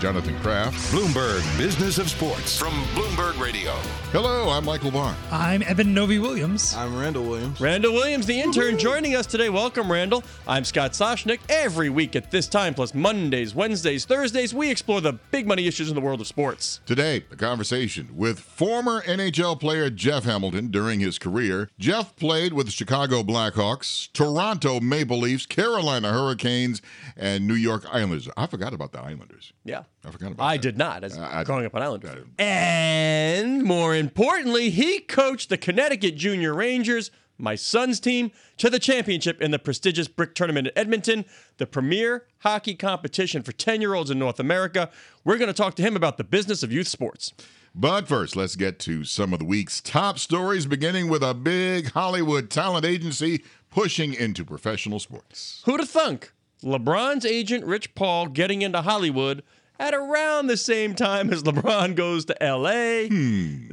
Jonathan Kraft. Bloomberg Business of Sports from Bloomberg Radio. Hello, I'm Michael Barr. I'm Eben Novy-Williams. I'm Randall Williams. Randall Williams, the intern, joining us today. Welcome, Randall. I'm Scott Soshnick. Every week at this time, plus Mondays, Wednesdays, Thursdays, we explore the big money issues in the world of sports. Today, a conversation with former NHL player Jeff Hamilton during his career. Jeff played with the Chicago Blackhawks, Toronto Maple Leafs, Carolina Hurricanes, and New York Islanders. I forgot about the Islanders. Yeah. I forgot about I that. did not, as Uh, I- growing up on Islanders. I- And more importantly, he coached the Connecticut Junior Rangers, my son's team, to the championship in the prestigious Brick Tournament in Edmonton, the premier hockey competition for 10 year olds in North America. We're going to talk to him about the business of youth sports. But first, let's get to some of the week's top stories, beginning with a big Hollywood talent agency pushing into professional sports. Who'd have thunk? LeBron's agent, Rich Paul, getting into Hollywood at around the same time as LeBron goes to LA.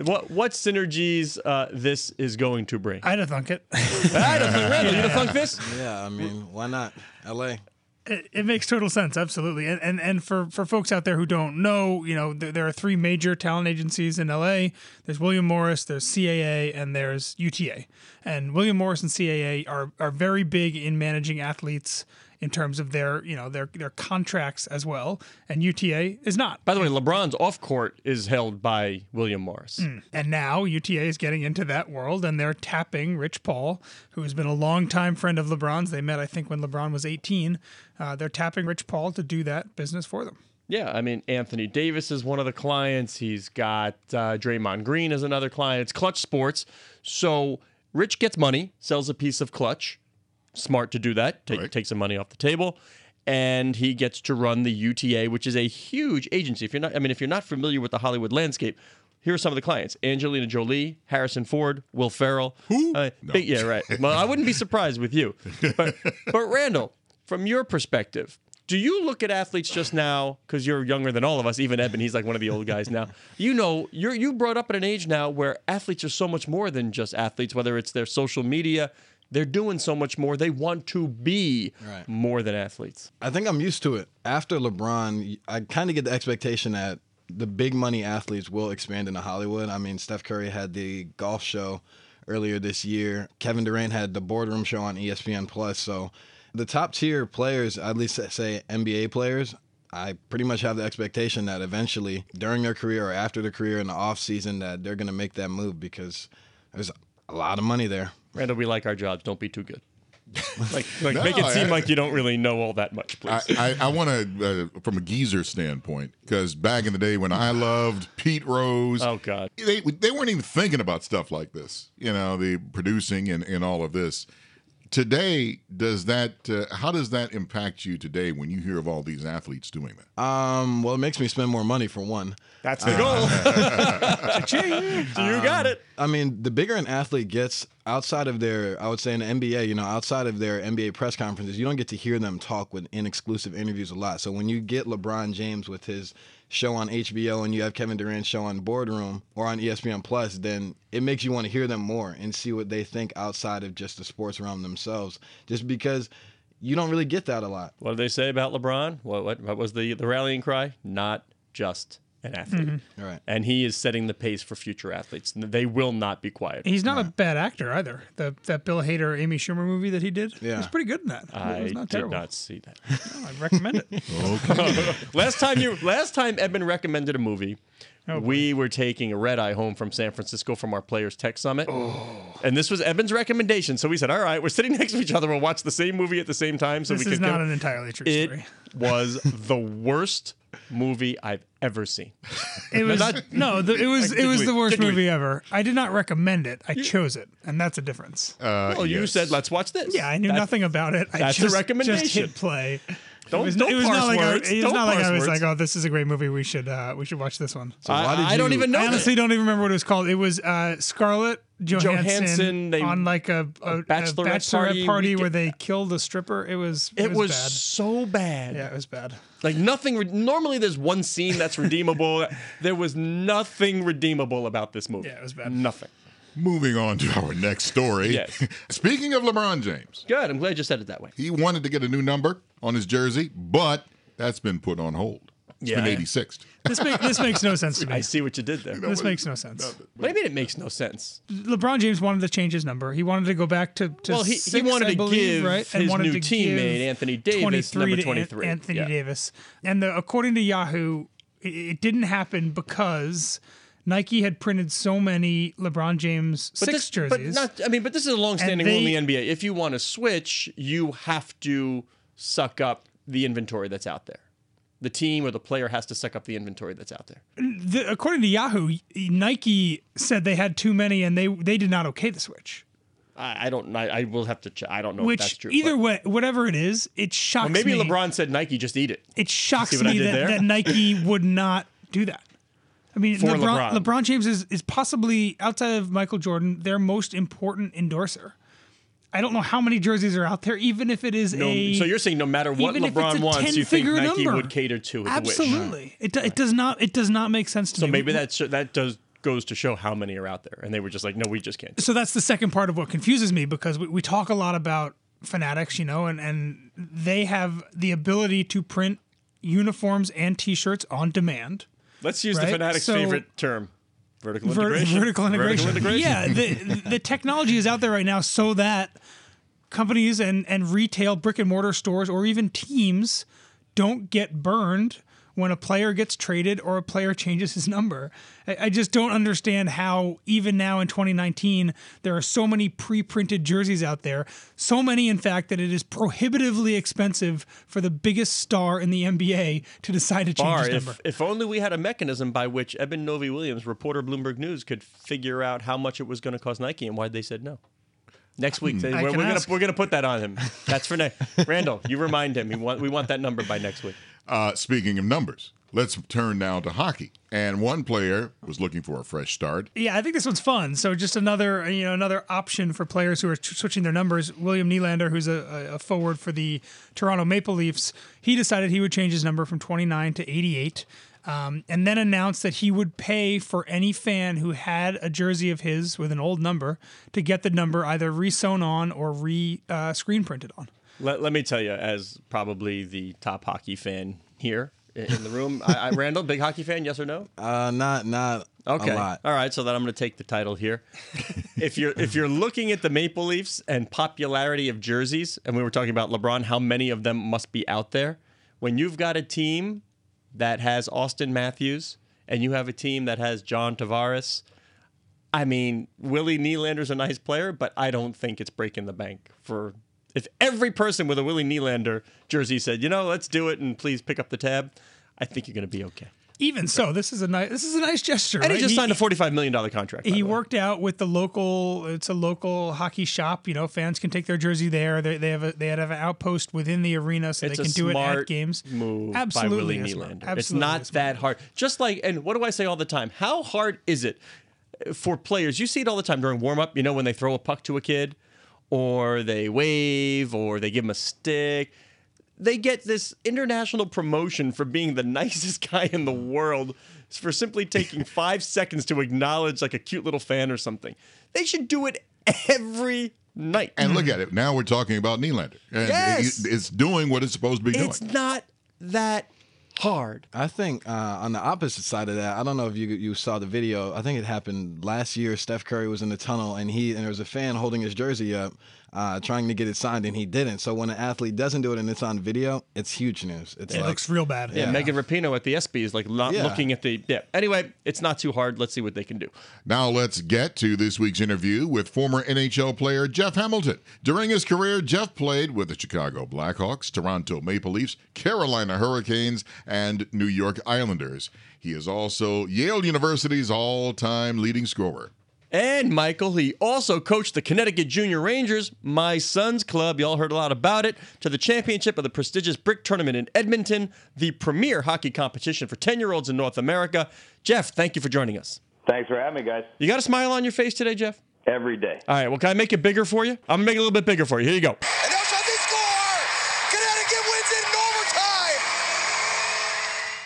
What what synergies uh, this is going to bring? I'd have thunk it. I don't think, Randall, you'd have thunk this? Yeah, I mean, why not? LA. it, it makes total sense, absolutely. And, and and for for folks out there who don't know, you know, there, there are three major talent agencies in LA. There's William Morris, there's CAA, and there's UTA. And William Morris and CAA are are very big in managing athletes in terms of their you know their their contracts as well. And UTA is not. By the way, LeBron's off court is held by William Morris. And now UTA is getting into that world and they're tapping Rich Paul, who has been a longtime friend of LeBron's. They met, I think, when LeBron was 18. Uh, they're tapping Rich Paul to do that business for them. Yeah, I mean Anthony Davis is one of the clients. He's got uh, Draymond Green as another client. It's Clutch Sports. So Rich gets money, sells a piece of Clutch. Smart to do that. Take Right. take some money off the table, and he gets to run the UTA, which is a huge agency. If you're not, I mean, if you're not familiar with the Hollywood landscape. Here are some of the clients: Angelina Jolie, Harrison Ford, Will Ferrell. Who? Uh, big, yeah, right. Well, I wouldn't be surprised with you, but but Randall, from your perspective, do you look at athletes just now because you're younger than all of us? Even Eben, he's like one of the old guys now. You know, you're you brought up at an age now where athletes are so much more than just athletes. Whether it's their social media, they're doing so much more. They want to be Right. more than athletes. I think I'm used to it. After LeBron, I kind of get the expectation that the big money athletes will expand into Hollywood. I mean, Steph Curry had the golf show earlier this year. Kevin Durant had the boardroom show on ESPN Plus. So the top tier players, at least say NBA players, I pretty much have the expectation that eventually during their career or after their career in the off season that they're going to make that move because there's a lot of money there. Randall, we like our jobs. Don't be too good. like, like No, make it seem I- like you don't really know all that much, please. I, I, I want to, uh, from a geezer standpoint, because back in the day when I loved Pete Rose, oh God. they they weren't even thinking about stuff like this. You know, the producing and, and all of this. Today, does that? Uh, how does that impact you today when you hear of all these athletes doing that? Um, well, it makes me spend more money for one. That's the goal. Cha-ching. you got it. I mean, the bigger an athlete gets outside of their, I would say in the NBA, you know, outside of their NBA press conferences, you don't get to hear them talk with in exclusive interviews a lot. So when you get LeBron James with his show on HBO and you have Kevin Durant's show on Boardroom or on ESPN Plus, then it makes you want to hear them more and see what they think outside of just the sports realm themselves. Just because you don't really get that a lot. What did they say about LeBron? What what, what was the, the rallying cry? Not just an athlete. All right. And he is setting the pace for future athletes. They will not be quiet. He's not a bad actor either. The that Bill Hader Amy Schumer movie that he did, Yeah. was pretty good in that. it I was not did terrible. not see that. No, I'd recommend it. okay. last time you last time Edmund recommended a movie, Oh, we were taking a red eye home from San Francisco from our Players Tech Summit. Oh. And this was Eben's recommendation. So we said, all right, we're sitting next to each other. We'll watch the same movie at the same time. So this we is can not go- an entirely true It story. was the worst movie I've ever seen. It was not- no, the, it was it was Dick the worst Dick movie ever. I did not recommend it. I chose it, and that's a difference. Uh, Oh, you said let's watch this. yeah, I knew That- nothing about it. I that's a just, recommendation. Just hit play. Don't, It was, don't it was parse not like words. I, it was Don't not like I was words. like, oh, this is a great movie. We should uh, we should watch this one. So why I, did I don't even know. I that. honestly don't even remember what it was called. It was uh, Scarlett Johansson, Johansson, they- on like a, a, a bachelorette bachelorette, party party, where they killed a stripper. It was it, It was bad. so bad. Yeah, it was bad. Like nothing. re- Normally, there's one scene that's redeemable. there was nothing redeemable about this movie. Yeah, it was bad. Nothing. Moving on to our next story. Yes. Speaking of LeBron James, Good. I'm glad you said it that way. he wanted to get a new number on his jersey, but that's been put on hold. It's Yeah. been 86th. This make, this makes no sense to me. I see what you did there. This makes no sense. What do you mean it makes no sense? LeBron James wanted to change his number. He wanted to go back to, to Well, he- he six, wanted I to believe, give right? his wanted new to teammate, give Anthony Davis, 23 number to An- 23. Anthony Yeah. Davis. And the, according to Yahoo, it, it didn't happen because Nike had printed so many LeBron James But six this, jerseys. But not, I mean, but this is a long-standing And rule they- in the NBA. If you want to switch, you have to suck up the inventory that's out there. The team or the player has to suck up the inventory that's out there. the, according to Yahoo, Nike said they had too many and they they did not okay the switch. I, I don't. I, I will have to. Check. I don't know if that's true. either way, whatever it is, it shocks Well, maybe me. LeBron said Nike just eat it. it shocks See what I me that, that Nike would not do that. I mean, LeBron, LeBron. LeBron James is, is possibly outside of Michael Jordan their most important endorser. I don't know how many jerseys are out there, even if it is No, a. so you're saying no matter what even if it's LeBron wants, you think 10-figure Nike number. would cater to wish. absolutely. It, it does not it does not make sense to So me. So maybe that sh- that does goes to show how many are out there, and they were just like, no, we just can't. so that's the second part of what confuses me because we, we talk a lot about fanatics, you know, and, and they have the ability to print uniforms and T-shirts on demand. Let's use Right? the fanatics' So- favorite term: vertical Ver- integration. vertical integration. Vertical integration. Yeah, the the technology is out there right now so that companies and and retail brick and mortar stores or even teams don't get burned when a player gets traded or a player changes his number. I, I just don't understand how even now in 2019 there are so many pre-printed jerseys out there, so many in fact that it is prohibitively expensive for the biggest star in the NBA to decide to change Bar, his if, number. if only we had a mechanism by which Eben Novy-Williams, reporter Bloomberg News, could figure out how much it was going to cost Nike and why they said no. Next week, hmm. they- we're, we're gonna we're gonna put that on him. That's for next. Randall, you remind him. We want we want that number by next week. Uh, speaking of numbers, let's turn now to hockey. And one player was looking for a fresh start. Yeah, I think this one's fun. So just another, you know, another option for players who are t- switching their numbers. William Nylander, who's a, a- forward for the Toronto Maple Leafs, he decided he would change his number from 29 to 88, um, and then announced that he would pay for any fan who had a jersey of his with an old number to get the number either re-sewn on or re uh, screen printed on. Let, let me tell you, as probably the top hockey fan here in the room, I, I, Randall, big hockey fan, yes or no? Uh, not not Okay. a lot. All right, so then I'm going to take the title here. if you're if you're looking at the Maple Leafs and popularity of jerseys, and we were talking about LeBron, how many of them must be out there? When you've got a team that has Auston Matthews and you have a team that has John Tavares, I mean, Willie Nylander's a nice player, but I don't think it's breaking the bank for if every person with a Willie Nylander jersey said, you know, let's do it and please pick up the tab. I think you're going to be okay. Even so, this is a nice this is a nice gesture. And right? he just signed a $45 million contract. he worked out with the local it's a local hockey shop you know fans can take their jersey there they, they have a they have an outpost within the arena so It's they can do it at games move absolutely by Willie a smart- It's not that hard. Just like, and what do I say all the time? How hard is it for players? You see it all the time during warm up. You know when they throw a puck to a kid, or they wave, or they give him a stick. They get this international promotion for being the nicest guy in the world for simply taking five seconds to acknowledge like a cute little fan or something. They should do it every night. And look at it. Now we're talking about Nylander. And Yes. it's doing what it's supposed to be doing. it's not that hard. I think uh, on the opposite side of that, I don't know if you you saw the video. I think it happened last year. Steph Curry was in the tunnel, and he and there was a fan holding his jersey up, uh, trying to get it signed, and he didn't. So when an athlete doesn't do it and it's on video, it's huge news. It's it like looks real bad Yeah, Megan Rapinoe at the ESPY is like not Yeah. looking at the yeah. Anyway, it's not too hard. Let's see what they can do. Now let's get to this week's interview with former NHL player Jeff Hamilton. During his career, Jeff played with the Chicago Blackhawks, Toronto Maple Leafs, Carolina Hurricanes, and New York Islanders. He is also Yale University's all-time leading scorer. And Michael, he also coached the Connecticut Junior Rangers, my son's club. Y'all heard a lot about it, to the championship of the prestigious Brick Tournament in Edmonton, the premier hockey competition for 10 year olds in North America. Jeff, thank you for joining us. Thanks for having me, guys. You got a smile on your face today, Jeff? Every day. All right, well, can I make it bigger for you? I'm going to make it a little bit bigger for you. Here you go. And that's how they score! Connecticut wins it in overtime!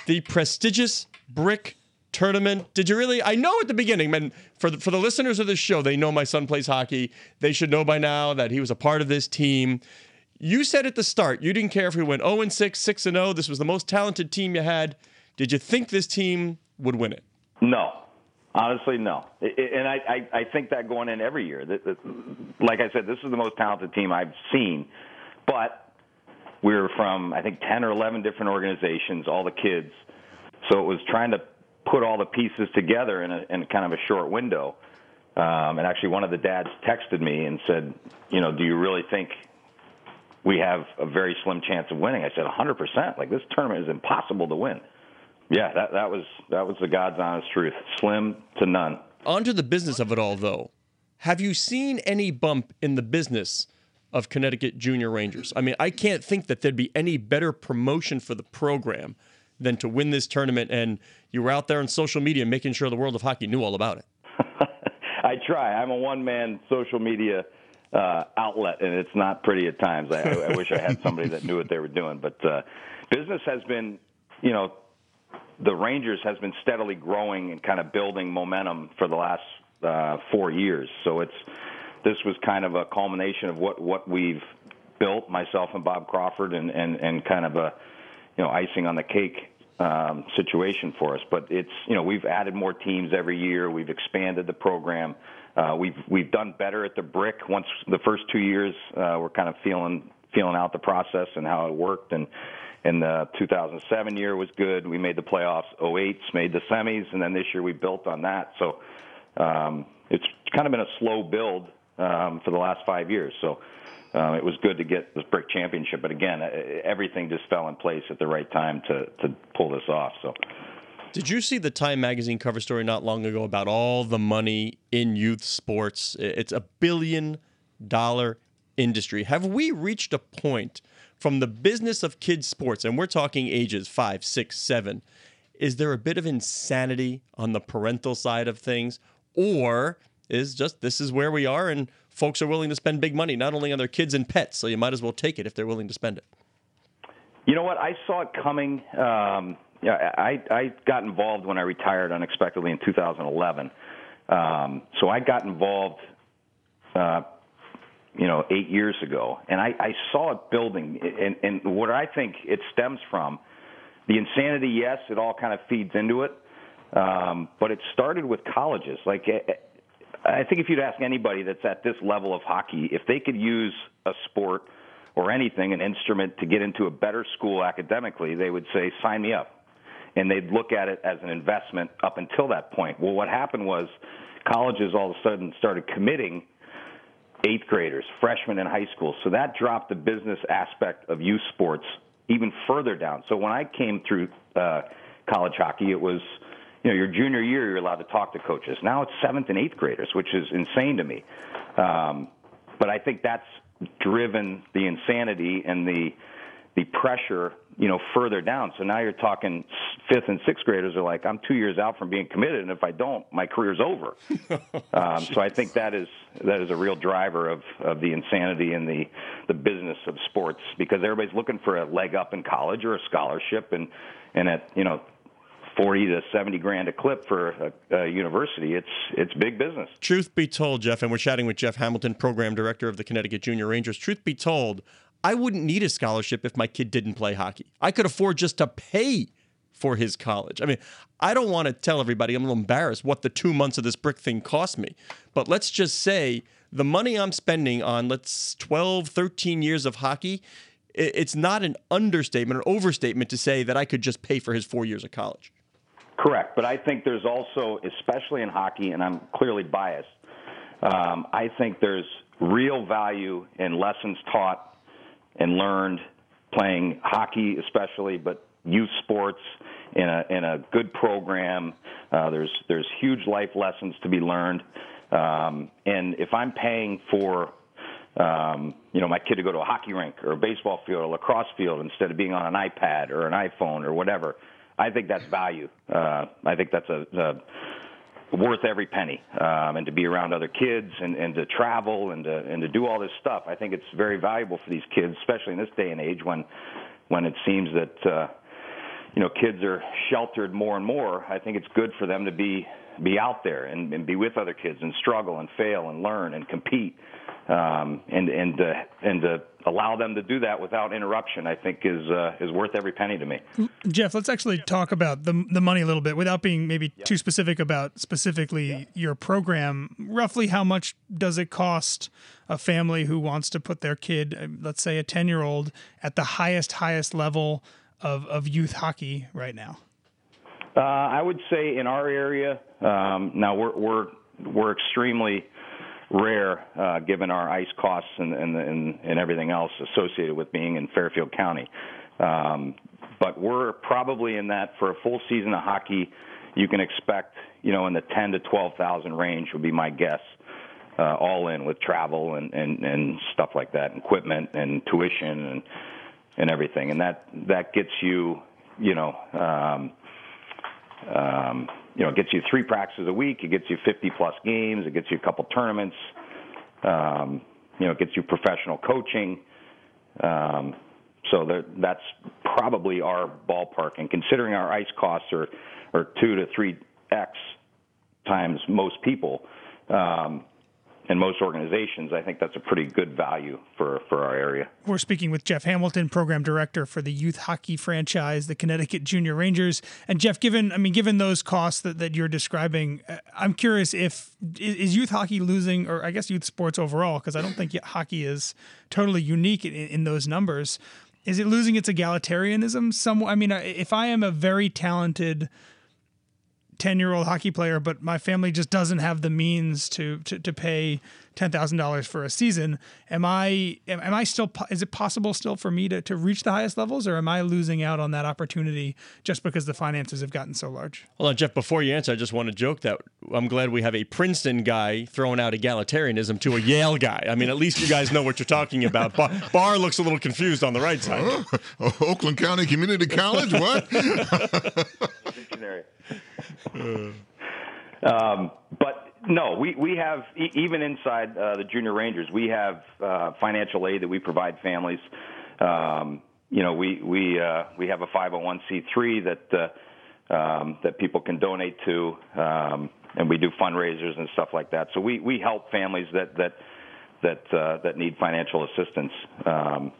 the prestigious brick tournament. Did you really? I know at the beginning, man. For the, for the listeners of this show, they know my son plays hockey. They should know by now that he was a part of this team. You said at the start you didn't care if we went 0 and 6, 6 and 0. This was the most talented team you had. Did you think this team would win it? No. Honestly, no. And I, I, I think that going in every year. Like I said, this is the most talented team I've seen. But we were from, I think, 10 or 11 different organizations, all the kids. So it was trying to put all the pieces together in, a, in kind of a short window. Um, and actually, one of the dads texted me and said, you know, do you really think we have a very slim chance of winning? I said, 100%. Like, this tournament is impossible to win. Yeah, that, that was that was the God's honest truth. Slim to none. Onto the business of it all, though. Have you seen any bump in the business of Connecticut Junior Rangers? I mean, I can't think that there'd be any better promotion for the program than to win this tournament. And you were out there on social media making sure the world of hockey knew all about it. I try. I'm a one man social media uh, outlet, and it's not pretty at times. I, I wish I had somebody that knew what they were doing. But uh, business has been, you know, the Rangers has been steadily growing and kind of building momentum for the last uh, four years. So it's this was kind of a culmination of what what we've built, myself and Bob Crawford, and and and kind of a you know icing on the cake um, situation for us. But it's you know we've added more teams every year. We've expanded the program. Uh, we've we've done better at the brick. Once the first two years, uh, we're kind of feeling feeling out the process and how it worked. And and the 2007 year was good. We made the playoffs. 08s made the semis, and then this year we built on that. So um, it's kind of been a slow build um, for the last five years. So. Um, it was good to get this brick championship, but again, everything just fell in place at the right time to to pull this off. So, Did you see the Time magazine cover story not long ago about all the money in youth sports? It's a billion dollar industry. Have we reached a point from the business of kids sports, and we're talking ages five, six, seven? Is there a bit of insanity on the parental side of things, or is just this is where we are and folks are willing to spend big money not only on their kids and pets, so you might as well take it if they're willing to spend it. you know what? I saw it coming. Um, yeah, I I got involved when I retired unexpectedly in 2011. Um, so I got involved, uh, you know, eight years ago, and I, I saw it building. And, and what I think it stems from, the insanity. Yes, it all kind of feeds into it, um, but it started with colleges. Like eh, I think if you'd ask anybody that's at this level of hockey, if they could use a sport or anything, an instrument to get into a better school academically, they would say, sign me up. And they'd look at it as an investment up until that point. Well, what happened was colleges all of a sudden started committing eighth graders, freshmen in high school. So that dropped the business aspect of youth sports even further down. So when I came through uh, college hockey, it was you know, your junior year, you're allowed to talk to coaches. Now it's seventh and eighth graders, which is insane to me. Um, but I think that's driven the insanity and the the pressure, you know, further down. So now you're talking fifth and sixth graders are like, I'm two years out from being committed, and if I don't, my career's over. um, so I think that is that is a real driver of of the insanity and the the business of sports because everybody's looking for a leg up in college or a scholarship, and and at you know 40 to 70 grand a clip for a, a, university. It's it's big business. Truth be told, Jeff, and we're chatting with Jeff Hamilton, program director of the Connecticut Junior Rangers. Truth be told, I wouldn't need a scholarship if my kid didn't play hockey. I could afford just to pay for his college. I mean, I don't want to tell everybody I'm a little embarrassed what the two months of this brick thing cost me, but let's just say the money I'm spending on let's 12, 13 years of hockey. It's not an understatement or overstatement to say that I could just pay for his four years of college. Correct, but I think there's also, especially in hockey, and I'm clearly biased. Um, I think there's real value in lessons taught and learned playing hockey, especially, but youth sports in a in a good program. Uh, there's there's huge life lessons to be learned. Um, and if I'm paying for um, you know, my kid to go to a hockey rink or a baseball field or a lacrosse field instead of being on an iPad or an iPhone or whatever. I think that's value. Uh, I think that's a, a worth every penny. Um, and to be around other kids and, and to travel and to, and to do all this stuff, I think it's very valuable for these kids, especially in this day and age when when it seems that uh, you know kids are sheltered more and more. I think it's good for them to be be out there and, and be with other kids and struggle and fail and learn and compete um, and and uh, and to allow them to do that without interruption, I think is uh, is worth every penny to me. Jeff, let's actually talk about the the money a little bit without being maybe yeah. too specific about specifically yeah. your program. Roughly, how much does it cost a family who wants to put their kid, uh, let's say a ten year old, at the highest highest level of of youth hockey right now? Uh, I would say in our area, um, now we're we're we're extremely rare uh, given our ice costs and, and, and, and everything else associated with being in Fairfield County. Um, but we're probably in that for a full season of hockey. You can expect, you know, in the ten to twelve thousand range would be my guess, uh, all in with travel and, and, and stuff like that, equipment and tuition and and everything, and that that gets you, you know, um, um, you know, it gets you three practices a week. It gets you 50 plus games. It gets you a couple tournaments. Um, you know, it gets you professional coaching. Um, so there, that's probably our ballpark. And considering our ice costs are, are two to three x times most people, um, in most organizations, I think that's a pretty good value for, for our area. We're speaking with Jeff Hamilton, program director for the youth hockey franchise, the Connecticut Junior Rangers. And Jeff, given I mean, given those costs that, that you're describing, uh, I'm curious if is youth hockey losing, or I guess youth sports overall, because I don't think hockey is totally unique in, in those numbers. Is it losing its egalitarianism? Some, I mean, if I am a very talented 10 year old hockey player, but my family just doesn't have the means to, to, to pay $10,000 for a season. Am I, am, am I still, is it possible still for me to, to reach the highest levels or am I losing out on that opportunity just because the finances have gotten so large? Well, Jeff, before you answer, I just want to joke that I'm glad we have a Princeton guy throwing out egalitarianism to a Yale guy. I mean, at least you guys know what you're talking about. Bar, Bar looks a little confused on the right side. Oh, Oakland County Community College? What? um, but no, we we have e- even inside uh, the junior rangers, we have uh, financial aid that we provide families. Um, you know, we we uh, we have a 501c3 that uh, um, that people can donate to, um, and we do fundraisers and stuff like that. So we we help families that that that uh, that need financial assistance. Um,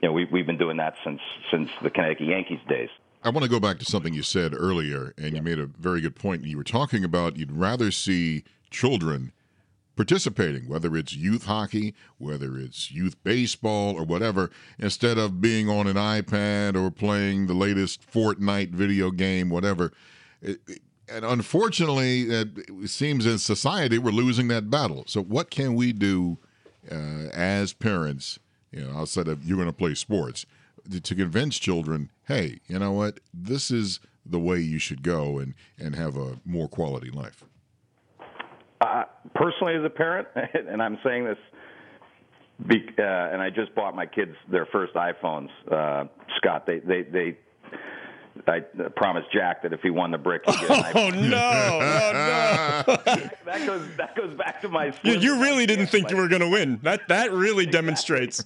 you know, we, we've been doing that since since the Connecticut Yankees days. I want to go back to something you said earlier, and yeah. you made a very good point. You were talking about you'd rather see children participating, whether it's youth hockey, whether it's youth baseball, or whatever, instead of being on an iPad or playing the latest Fortnite video game, whatever. And unfortunately, it seems in society we're losing that battle. So, what can we do uh, as parents? You know, outside of you're going to play sports to convince children, hey, you know what, this is the way you should go and and have a more quality life? Uh, personally, as a parent, and I'm saying this, be, uh, and I just bought my kids their first iPhones. Uh, Scott, they they they. I promised Jack that if he won the brick, he'd get an iPhone. Oh no! Oh no! that goes that goes back to my. You, you really didn't think you were going to win. That that really demonstrates.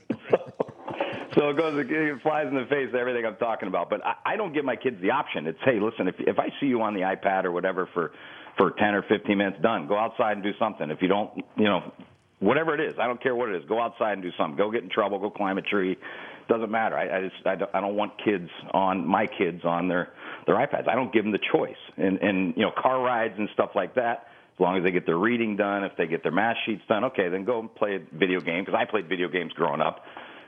So it goes, it flies in the face of everything I'm talking about. But I, I don't give my kids the option. It's hey, listen, if if I see you on the iPad or whatever for for 10 or 15 minutes, done. Go outside and do something. If you don't, you know, whatever it is, I don't care what it is. Go outside and do something. Go get in trouble. Go climb a tree. Doesn't matter. I, I just I don't, I don't want kids on my kids on their their iPads. I don't give them the choice. And and you know, car rides and stuff like that as long as they get their reading done, if they get their math sheets done, okay, then go and play a video game because I played video games growing up.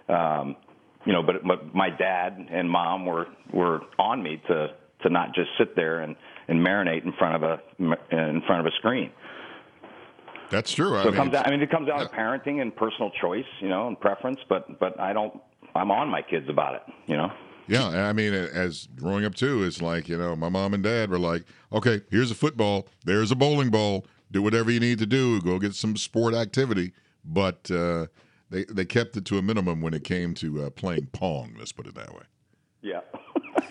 Um, you know, but, but my dad and mom were were on me to to not just sit there and and marinate in front of a in front of a screen. That's true. I so mean, it comes out. I mean, it comes out yeah. of parenting and personal choice, you know, and preference. But but I don't. I'm on my kids about it, you know. Yeah, I mean, as growing up too, it's like you know, my mom and dad were like, "Okay, here's a football, there's a bowling ball, do whatever you need to do, go get some sport activity. But uh, they they kept it to a minimum when it came to uh, playing pong. Let's put it that way. Yeah.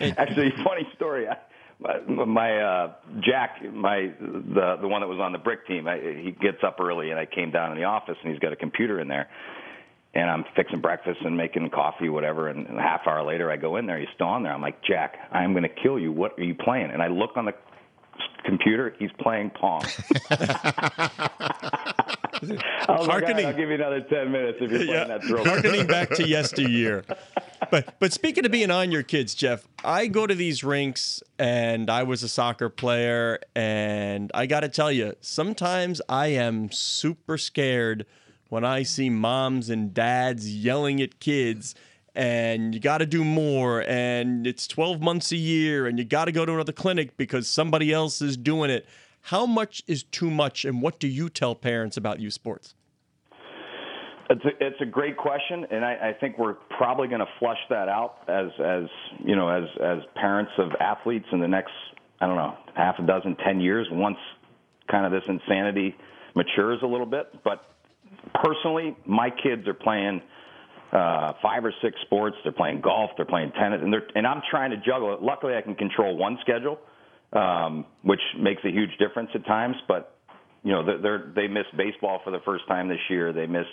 Actually, funny story. I, my, my uh, Jack, my the the one that was on the brick team, I, he gets up early, and I came down in the office, and he's got a computer in there, and I'm fixing breakfast and making coffee, whatever. And a half hour later, I go in there. He's still on there. I'm like, Jack, I'm going to kill you. What are you playing? And I look on the computer. He's playing pong. I was like, "All right, Harkening- I'll give you another ten minutes if you're playing that throw. Harkening back to yesteryear. But but speaking of being on your kids, Jeff, I go to these rinks and I was a soccer player and I got to tell you, sometimes I am super scared when I see moms and dads yelling at kids and you got to do more and it's 12 months a year and you got to go to another clinic because somebody else is doing it. How much is too much and what do you tell parents about youth sports? It's a, it's a great question, and I, I think we're probably going to flush that out as as you know as as parents of athletes in the next I don't know half a dozen, ten years once kind of this insanity matures a little bit. But personally, my kids are playing uh, five or six sports. They're playing golf. They're playing tennis, and they're and I'm trying to juggle it. Luckily, I can control one schedule, um, which makes a huge difference at times. But you know, they're, they're they missed baseball for the first time this year. They missed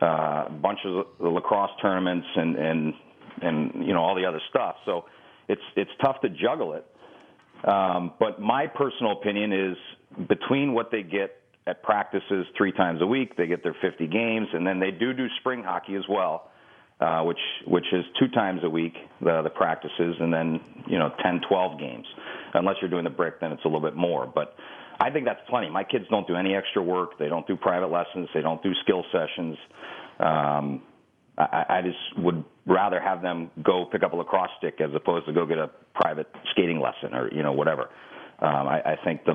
uh, a bunch of the lacrosse tournaments and and and you know all the other stuff. So it's it's tough to juggle it. Um, but my personal opinion is between what they get at practices three times a week, they get their 50 games, and then they do do spring hockey as well, uh, which which is two times a week the the practices, and then you know 10, 12 games. Unless you're doing the brick, then it's a little bit more. But I think that's plenty. My kids don't do any extra work. They don't do private lessons. They don't do skill sessions. Um, I, just would rather have them go pick up a lacrosse stick as opposed to go get a private skating lesson or you know whatever. Um, I, I think the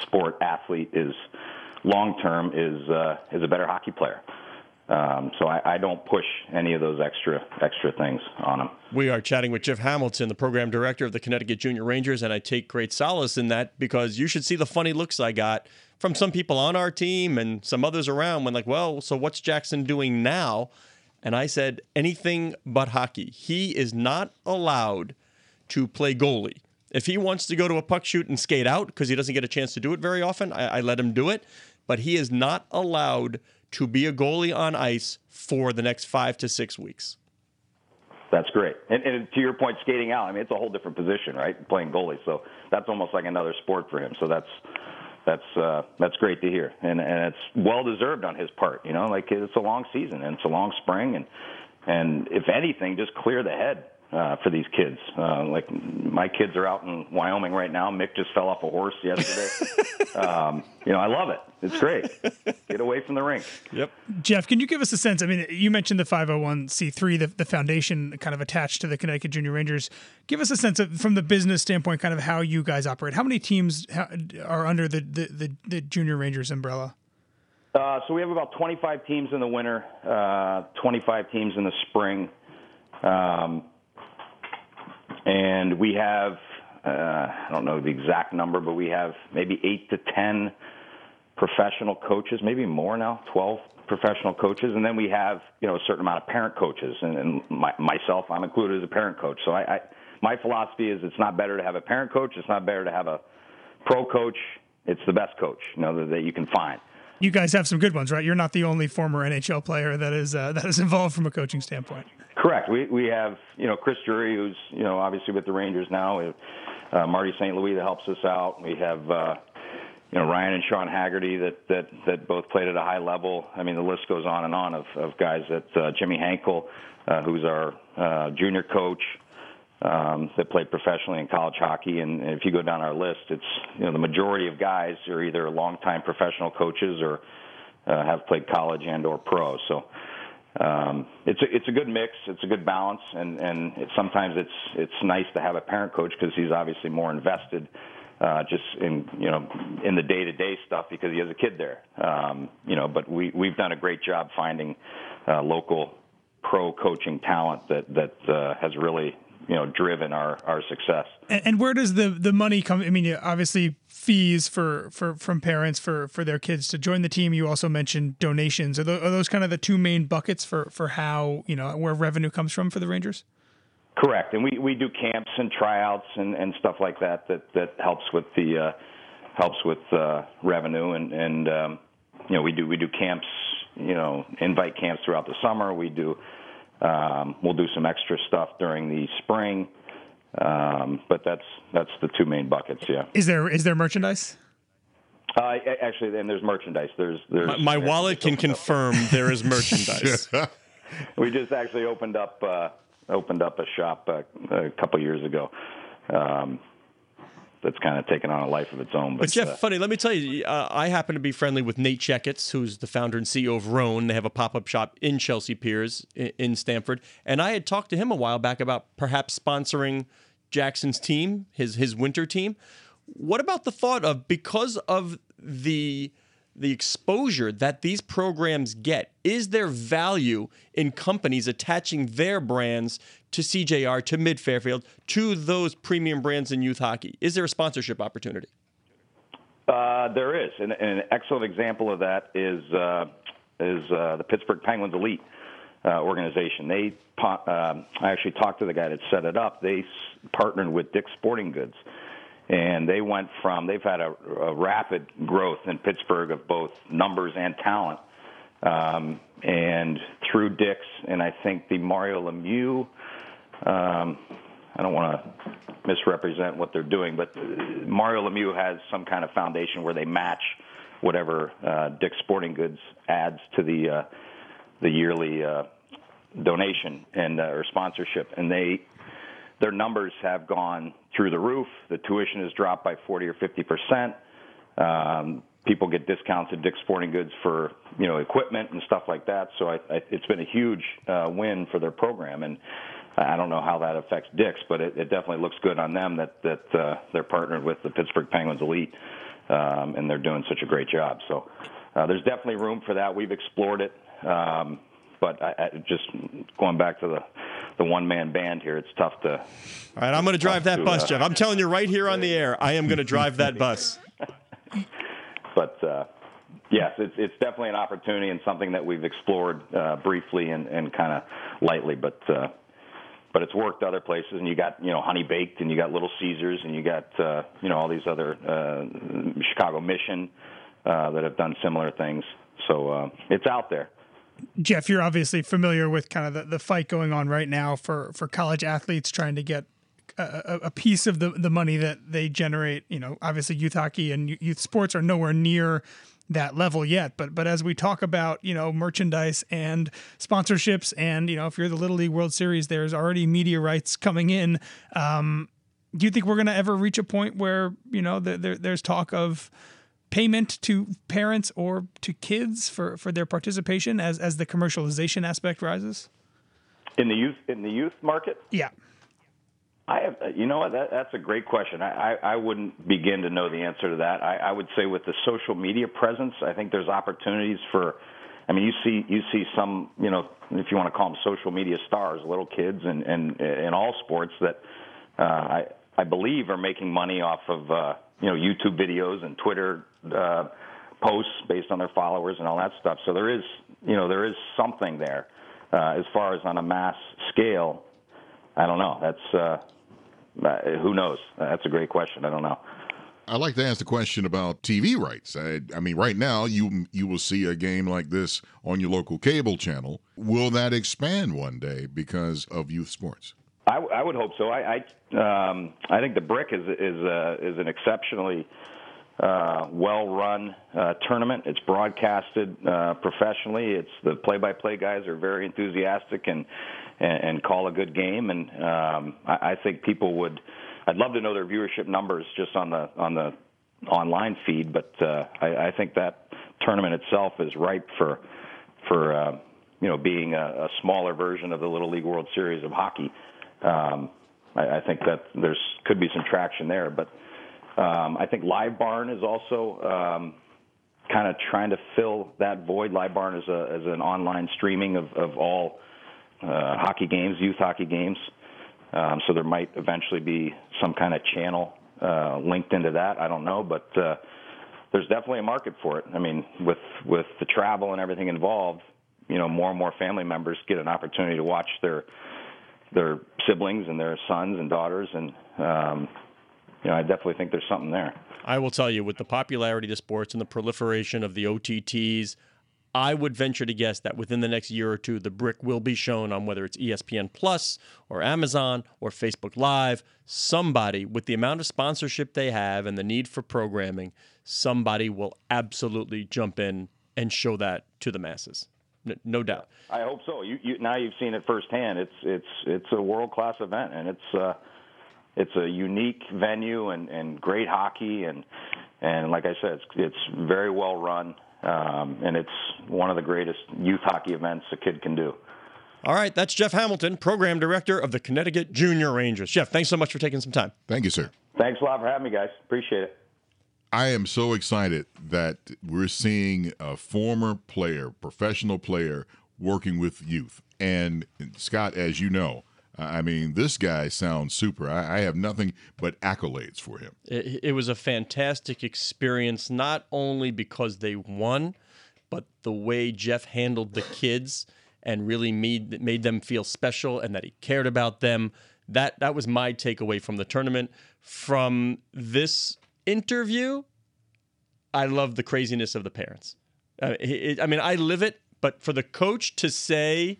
multi-sport athlete is long term is uh, is a better hockey player. Um, so I, I don't push any of those extra extra things on them. We are chatting with Jeff Hamilton, the program director of the Connecticut Junior Rangers, and I take great solace in that because you should see the funny looks I got from some people on our team and some others around when like, well, so what's Jackson doing now? And I said, anything but hockey. He is not allowed to play goalie. If he wants to go to a puck shoot and skate out because he doesn't get a chance to do it very often, I, I let him do it. But he is not allowed to be a goalie on ice for the next five to six weeks. That's great. And, and to your point, skating out. I mean, it's a whole different position, right? Playing goalie, so that's almost like another sport for him. So that's that's uh, that's great to hear, and and it's well deserved on his part. You know, like it's a long season and it's a long spring, and and if anything, just clear the head uh, for these kids. Uh, like my kids are out in Wyoming right now. Mick just fell off a horse yesterday. um, you know, I love it. It's great. Get away from the rink. Yep. Jeff, can you give us a sense? I mean, you mentioned the 501c3, the, the foundation kind of attached to the Connecticut Junior Rangers. Give us a sense of, from the business standpoint, kind of how you guys operate. How many teams are under the, the, the, the Junior Rangers umbrella? Uh, so we have about 25 teams in the winter, uh, 25 teams in the spring, um, and we have uh, I don't know the exact number, but we have maybe eight to 10 professional coaches, maybe more now, 12 professional coaches, and then we have you know a certain amount of parent coaches, and, and my, myself, I'm included as a parent coach. So I, I my philosophy is it's not better to have a parent coach, it's not better to have a pro coach. It's the best coach, you know, that, that you can find. You guys have some good ones, right? You're not the only former NHL player that is uh, that is involved from a coaching standpoint. Correct. We we have you know Chris Drury, who's you know obviously with the Rangers now. Have, uh, Marty St. Louis that helps us out. We have uh, you know Ryan and Sean Haggerty that that that both played at a high level. I mean the list goes on and on of of guys that uh, Jimmy Hankel, uh, who's our uh, junior coach. Um, that played professionally in college hockey, and if you go down our list, it's you know the majority of guys are either longtime professional coaches or uh, have played college and or pro. So um, it's a, it's a good mix. It's a good balance, and and it, sometimes it's it's nice to have a parent coach because he's obviously more invested, uh, just in you know in the day to day stuff because he has a kid there. Um, you know, but we we've done a great job finding uh, local pro coaching talent that that uh, has really you know driven our our success. And, and where does the the money come? I mean, obviously fees for, for from parents for for their kids to join the team. You also mentioned donations. Are, those, are those kind of the two main buckets for for how you know where revenue comes from for the Rangers? Correct, and we, we do camps and tryouts and, and stuff like that that that helps with the uh, helps with uh, revenue and and um, you know we do we do camps you know invite camps throughout the summer. We do um, we'll do some extra stuff during the spring, um, but that's that's the two main buckets. Yeah. Is there is there merchandise? Uh, actually, then there's merchandise. There's there's My, my wallet can confirm there is merchandise. we just actually opened up uh, opened up a shop uh, a couple years ago. Um, that's kind of taken on a life of its own. But, But Jeff, uh, funny. Let me tell you, uh, I happen to be friendly with Nate Checketts, who's the founder and CEO of Rhone. They have a pop-up shop in Chelsea Piers in, in Stamford, and I had talked to him a while back about perhaps sponsoring Jackson's team, his his winter team. What about the thought of because of the the exposure that these programs get, is there value in companies attaching their brands to CJR, to Mid Fairfield, to those premium brands in youth hockey? Is there a sponsorship opportunity? Uh, there is, and, and an excellent example of that is uh, is uh, the Pittsburgh Penguins Elite uh, organization. They, um I actually talked to the guy that set it up. They partnered with Dick's Sporting Goods, and they went from they've had a, a rapid growth in Pittsburgh of both numbers and talent. Um, and through Dick's, and I think the Mario Lemieux. Um, I don't want to misrepresent what they're doing, but Mario Lemieux has some kind of foundation where they match whatever uh, Dick's Sporting Goods adds to the uh, the yearly uh, donation and uh, or sponsorship, and they their numbers have gone through the roof. The tuition has dropped by 40 or 50 percent. Um, people get discounts at Dick's Sporting Goods for you know equipment and stuff like that. So I, I, it's been a huge uh, win for their program, and I don't know how that affects Dick's, but it, it definitely looks good on them that that uh, they're partnered with the Pittsburgh Penguins Elite, um, and they're doing such a great job. So uh, there's definitely room for that. We've explored it. Um, but I, I, just going back to the the one man band here, it's tough to. All right, I'm going to drive that to, bus, uh, Jeff. I'm telling you right here on the air, I am going to drive that bus. but uh, yes, it's it's definitely an opportunity and something that we've explored uh, briefly and, and kind of lightly, but uh, but it's worked other places. And you got you know Honey Baked, and you got Little Caesars, and you got uh, you know all these other uh, Chicago Mission uh, that have done similar things. So uh, it's out there. Jeff, you're obviously familiar with kind of the, the fight going on right now for, for college athletes trying to get a, a- piece of the, the money that they generate. You know, obviously youth hockey and youth sports are nowhere near that level yet. But but as we talk about you know merchandise and sponsorships and you know if you're the Little League World Series, there's already media rights coming in. Um, do you think we're going to ever reach a point where you know there, there, there's talk of payment to parents or to kids for, for their participation as, as the commercialization aspect rises? In the youth in the youth market, Yeah. I have, you know what? That, that's a great question. I, I, I wouldn't begin to know the answer to that. I, I would say with the social media presence, I think there's opportunities for. I mean, you see, you see some, you know, if you want to call them social media stars, little kids, and and in all sports that uh, I I believe are making money off of uh, you know YouTube videos and Twitter uh, posts based on their followers and all that stuff. So there is, you know, there is something there. Uh, as far as on a mass scale, I don't know. That's uh, uh, who knows. That's a great question. I don't know. I'd like to ask the question about TV rights. I, I mean, right now you you will see a game like this on your local cable channel. Will that expand one day because of youth sports? I, I would hope so. I I, um, I think the Brick is is uh, is an exceptionally uh, well-run uh, tournament. It's broadcasted uh, professionally. It's the play-by-play guys are very enthusiastic and and, and call a good game. And um, I, I think people would. I'd love to know their viewership numbers just on the on the online feed, but uh, I, I think that tournament itself is ripe for for uh, you know being a, a smaller version of the Little League World Series of hockey. Um, I, I think that there's could be some traction there, but um, I think Live Barn is also um, kind of trying to fill that void. Live Barn is a is an online streaming of of all uh, hockey games, youth hockey games. Um, so there might eventually be some kind of channel uh, linked into that. I don't know, but uh, there's definitely a market for it. I mean, with with the travel and everything involved, you know, more and more family members get an opportunity to watch their their siblings and their sons and daughters, and um, you know, I definitely think there's something there. I will tell you, with the popularity of the sports and the proliferation of the OTTs, I would venture to guess that within the next year or two, the brick will be shown on whether it's ESPN Plus or Amazon or Facebook Live. Somebody, with the amount of sponsorship they have and the need for programming, somebody will absolutely jump in and show that to the masses. N- no doubt. I hope so. You, you now you've seen it firsthand. It's it's it's a world class event, and it's uh, it's a unique venue and, and great hockey, and and like I said, it's it's very well run, um, and it's one of the greatest youth hockey events a kid can do. All right, that's Jeff Hamilton, program director of the Connecticut Junior Rangers. Jeff, thanks so much for taking some time. Thank you, sir. Thanks a lot for having me, guys. Appreciate it. I am so excited that we're seeing a former player, professional player, working with youth. And Scott, as you know, I mean, this guy sounds super. I, I have nothing but accolades for him. It, it was a fantastic experience, not only because they won, but the way Jeff handled the kids and really made made them feel special and that he cared about them. That that was my takeaway from the tournament. From this interview, I love the craziness of the parents. Uh, it, I mean, I live it, but for the coach to say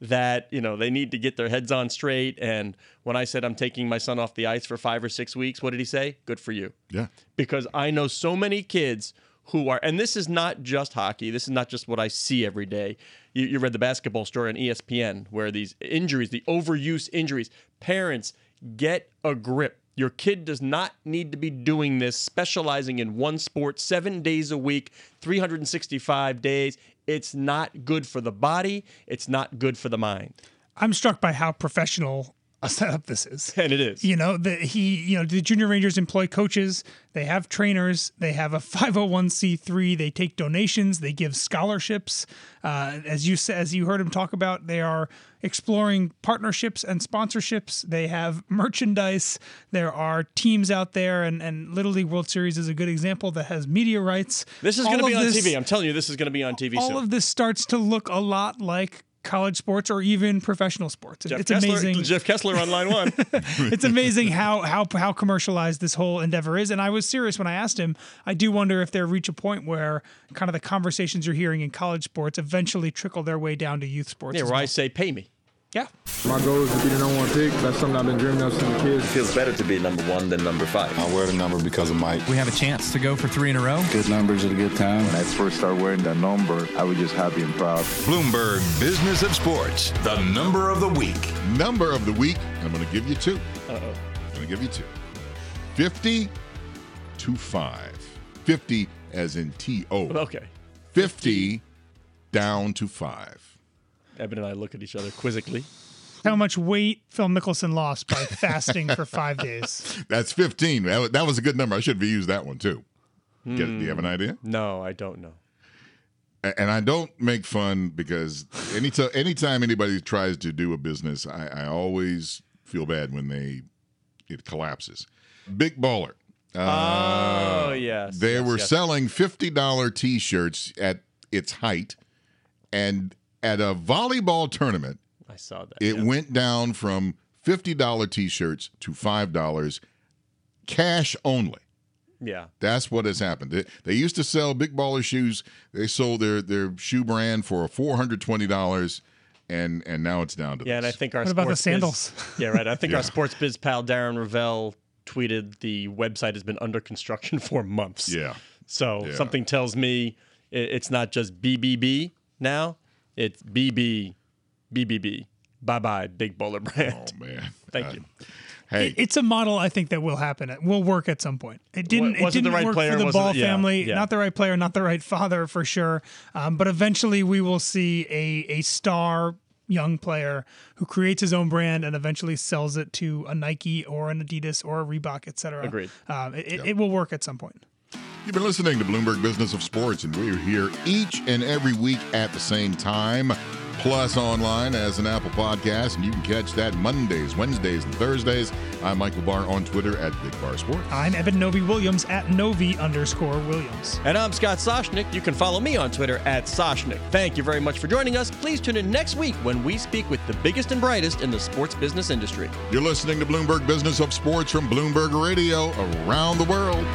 that you know they need to get their heads on straight, and when I said I'm taking my son off the ice for five or six weeks, what did he say? Good for you Yeah. because I know so many kids who are, and this is not just hockey. This is not just what I see every day. You, you read the basketball story on ESPN where these injuries, the overuse injuries, parents get a grip. Your kid does not need to be doing this, specializing in one sport seven days a week, 365 days. It's not good for the body. It's not good for the mind. I'm struck by how professional a setup this is. And it is. You know, the he, you know, the junior rangers employ coaches, they have trainers, they have a 501c3, they take donations, they give scholarships. Uh, as you as you heard him talk about, they are exploring partnerships and sponsorships. They have merchandise. There are teams out there, and, and Little League World Series is a good example that has media rights. This is going to be on this- TV. I'm telling you, this is going to be on TV all soon. of this starts to look a lot like college sports or even professional sports. Jeff it's Kessler, amazing. Jeff Kessler on line one. it's amazing how how how commercialized this whole endeavor is. And I was serious when I asked him. I do wonder if they reach a point where kind of the conversations you're hearing in college sports eventually trickle their way down to youth sports. yeah, where I say, pay me. Yeah. My goal is to be the number one pick. That's something I've been dreaming of since a kid. feels better to be number one than number five. I wear the number because of Mike. We have a chance to go for three in a row. Good numbers at a good time. When I first started wearing that number, I was just happy and proud. Bloomberg Business of Sports, the number of the week. Number of the week, I'm going to give you 2 Uh-oh. I'm going to give you two. 50 to 5. 50 as in T O. Okay. 50 down to 5. Eben and I look at each other quizzically. How much weight Phil Mickelson lost by fasting for five days? That's 15. That, was a good number. I should have used that one too. Get? Do you have an idea? No, I don't know. And I don't make fun because anytime anytime anybody tries to do a business, I, I always feel bad when they it collapses. Big baller. Uh, oh yes. They yes, were yes. selling fifty dollar t shirts at its height, and at a volleyball tournament, I saw that. it yeah. went down from fifty dollar t shirts to five dollars, cash only. Yeah. That's what has happened. They, they used to sell big baller shoes. They sold their their shoe brand for four hundred twenty dollars, and and now it's down to Yeah, and I think our What about the sports biz- sandals? yeah, right. I think Yeah. our sports biz pal Darren Rovell tweeted the website has been under construction for months. yeah. So Yeah. something tells me it's not just BBB now. It's BB, BBB. Bye bye, big baller brand. Oh man, Thank Uh, you. Hey, It's a model I think that will happen. It will work at some point. It didn't. It wasn't the didn't right work player, for the Ball it? Yeah, family. yeah. Not the right player. Not the right father for sure. Um, but eventually, we will see a a star young player who creates his own brand and eventually sells it to a Nike or an Adidas or a Reebok, etc. Agreed. Um, it, it- it will work at some point. You've been listening to Bloomberg Business of Sports, and we're here each and every week at the same time. Plus online as an Apple podcast, and you can catch that Mondays, Wednesdays, and Thursdays. I'm Michael Barr on Twitter at Big Barr Sports. I'm Eben Novy-Williams at Novy underscore Williams. And I'm Scott Soshnick. You can follow me on Twitter at Soshnick. Thank you very much for joining us. Please tune in next week when we speak with the biggest and brightest in the sports business industry. You're listening to Bloomberg Business of Sports from Bloomberg Radio around the world.